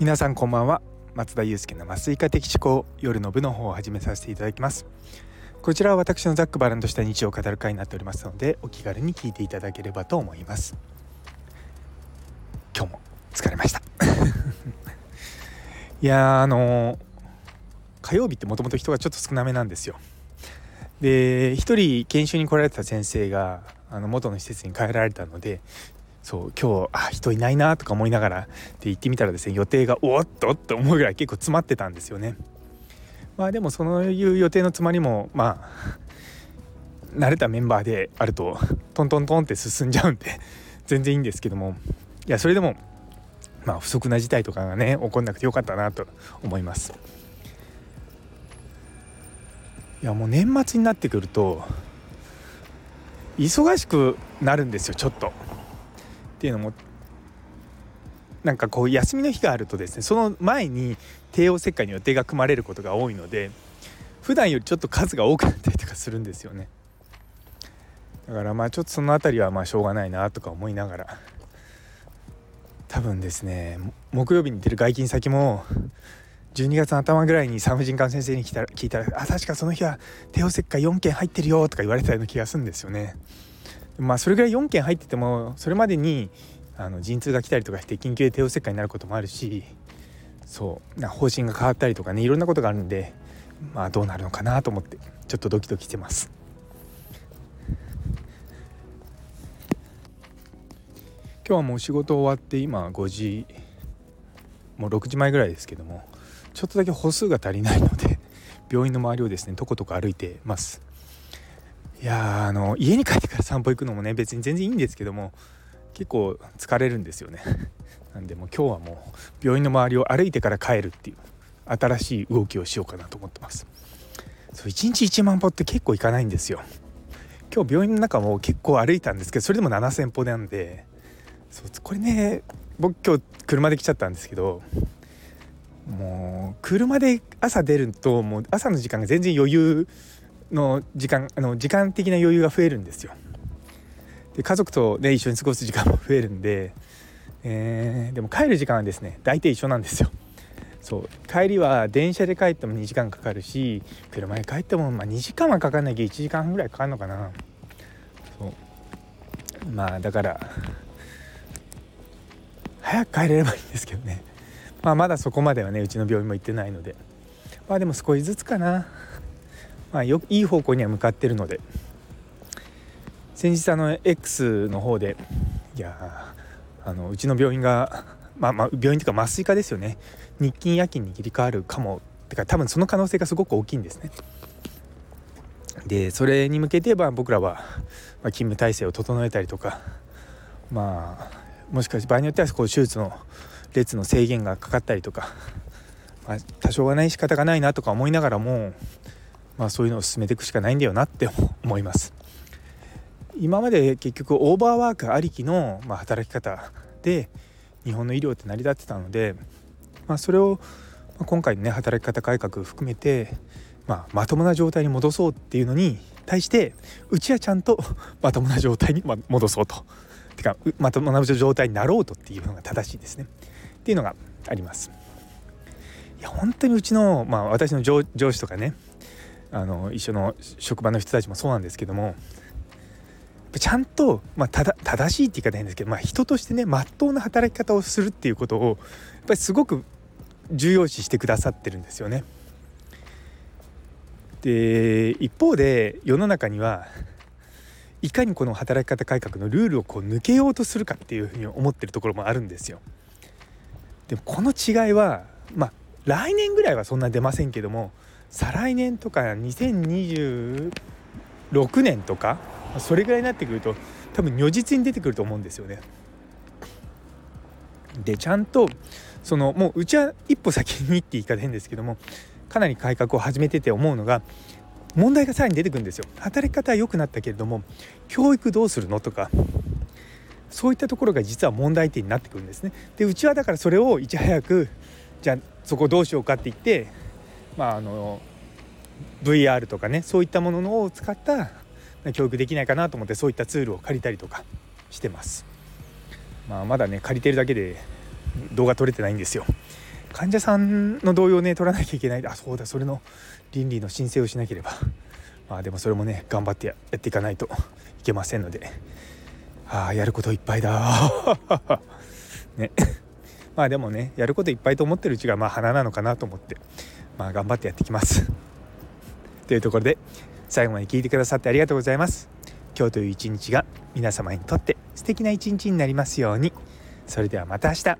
皆さんこんばんは。松田祐介の麻酔科的思考夜の部の方を始めさせていただきます。こちらは私のざっくばらんとした日常を語る会になっておりますのでお気軽に聞いていただければと思います。今日も疲れました。いやあの火曜日ってもともと人がちょっと少なめなんですよ。で一人研修に来られた先生があの元の施設に帰られたのでそう今日あ人いないなとか思いながらで行ってみたらですね予定がおっとって思うぐらい結構詰まってたんですよね。まあでもそういう予定の詰まりもまあ慣れたメンバーであるとトントントンって進んじゃうんで全然いいんですけどもいやそれでもまあ不測な事態とかがね起こんなくてよかったなと思います。いやもう年末になってくると忙しくなるんですよちょっと。っていうのもなんかこう休みの日があるとですねその前に帝王切開の予定が組まれることが多いので普段よりちょっと数が多くなったりとかするんですよねだからまあちょっとその辺りはまあしょうがないなとか思いながら多分ですね木曜日に出る外勤先も12月の頭ぐらいに産婦人科の先生に来た聞いたら「あ確かその日は帝王切開4件入ってるよ」とか言われたような気がするんですよね。まあそれぐらい4件入っててもそれまでにあの陣痛が来たりとかして緊急で帝王切開になることもあるしそうな方針が変わったりとかねいろんなことがあるんでまあどうなるのかなと思ってちょっとドキドキしてます。今日はもう仕事終わって今5時もう6時前ぐらいですけどもちょっとだけ歩数が足りないので病院の周りをですねとことこ歩いてますいやあの家に帰ってから散歩行くのもね別に全然いいんですけども結構疲れるんですよね。なんでも今日はもう病院の周りを歩いてから帰るっていう新しい動きをしようかなと思ってます。そう1日1万歩って結構行かないんですよ。今日病院の中も結構歩いたんですけどそれでも7,000歩なんでそうこれね僕今日車で来ちゃったんですけどもう車で朝出るともう朝の時間が全然余裕の時間あの時間的な余裕が増えるんですよ。で家族とね一緒に過ごす時間も増えるんで、えー、でも帰る時間はですね大体一緒なんですよ。そう。帰りは電車で帰っても2時間かかるし車で帰ってもま2時間はかかんなきゃ1時間ぐらいかかるのかな。そう。まあだから早く帰れればいいんですけどね。まあまだそこまではねうちの病院も行ってないので。まあでも少しずつかな。まあ、よいい方向には向かってるので。先日あの X の方でいやあのうちの病院が、まあ、まあ病院というか麻酔科ですよね。日勤夜勤に切り替わるかも。ってか多分その可能性がすごく大きいんですね。でそれに向けて、まあ、僕らは、まあ、勤務体制を整えたりとかまあもしかして場合によってはこう手術の列の制限がかかったりとか、まあ、多少はない仕方がないなとか思いながらもまあ、そういうのを進めていくしかないんだよなって 思います。今まで結局オーバーワークありきの、ま、働き方で日本の医療って成り立ってたので、まあ、それを今回のね働き方改革含めて、まあ、まともな状態に戻そうっていうのに対してうちはちゃんと まともな状態に戻そうと。てかまともな状態になろうとっていうのが正しいですね。っていうのがあります。いや本当にうちの、まあ、私の上司とかねあの一緒の職場の人たちもそうなんですけどもちゃんと、まあ、ただ正しいって言い方変ですけど、まあ、人としてねまっとうな働き方をするっていうことをやっぱりすごく重要視してくださってるんですよね。で一方で世の中にはいかにこの働き方改革のルールをこう抜けようとするかっていうふうに思ってるところもあるんですよ。でもこの違いはまあ来年ぐらいはそんな出ませんけども再来年とか2026年とかそれぐらいになってくると多分如実に出てくると思うんですよね。でちゃんとそのもううちは一歩先にって言い方変ですけどもかなり改革を始めてて思うのが問題がさらに出てくるんですよ。働き方は良くなったけれども教育どうするのとかそういったところが実は問題点になってくるんですね。でうちはだからそれをいち早くじゃあそこどうしようかって言ってまあ、あの VR とかねそういったものを使った教育できないかなと思ってそういったツールを借りたりとかしてます。まあ、まだね借りてるだけで動画撮れてないんですよ。患者さんの同意をね取らなきゃいけない。あそうだそれの倫理の申請をしなければ。まあでもそれもね頑張ってやっていかないといけませんので。ああやることいっぱいだ。ね。まあでもねやることいっぱいと思ってるうちがまあ花なのかなと思って。まあ頑張ってやってきます。というところで最後まで聞いてくださってありがとうございます。今日という一日が皆様にとって素敵な一日になりますように。それではまた明日。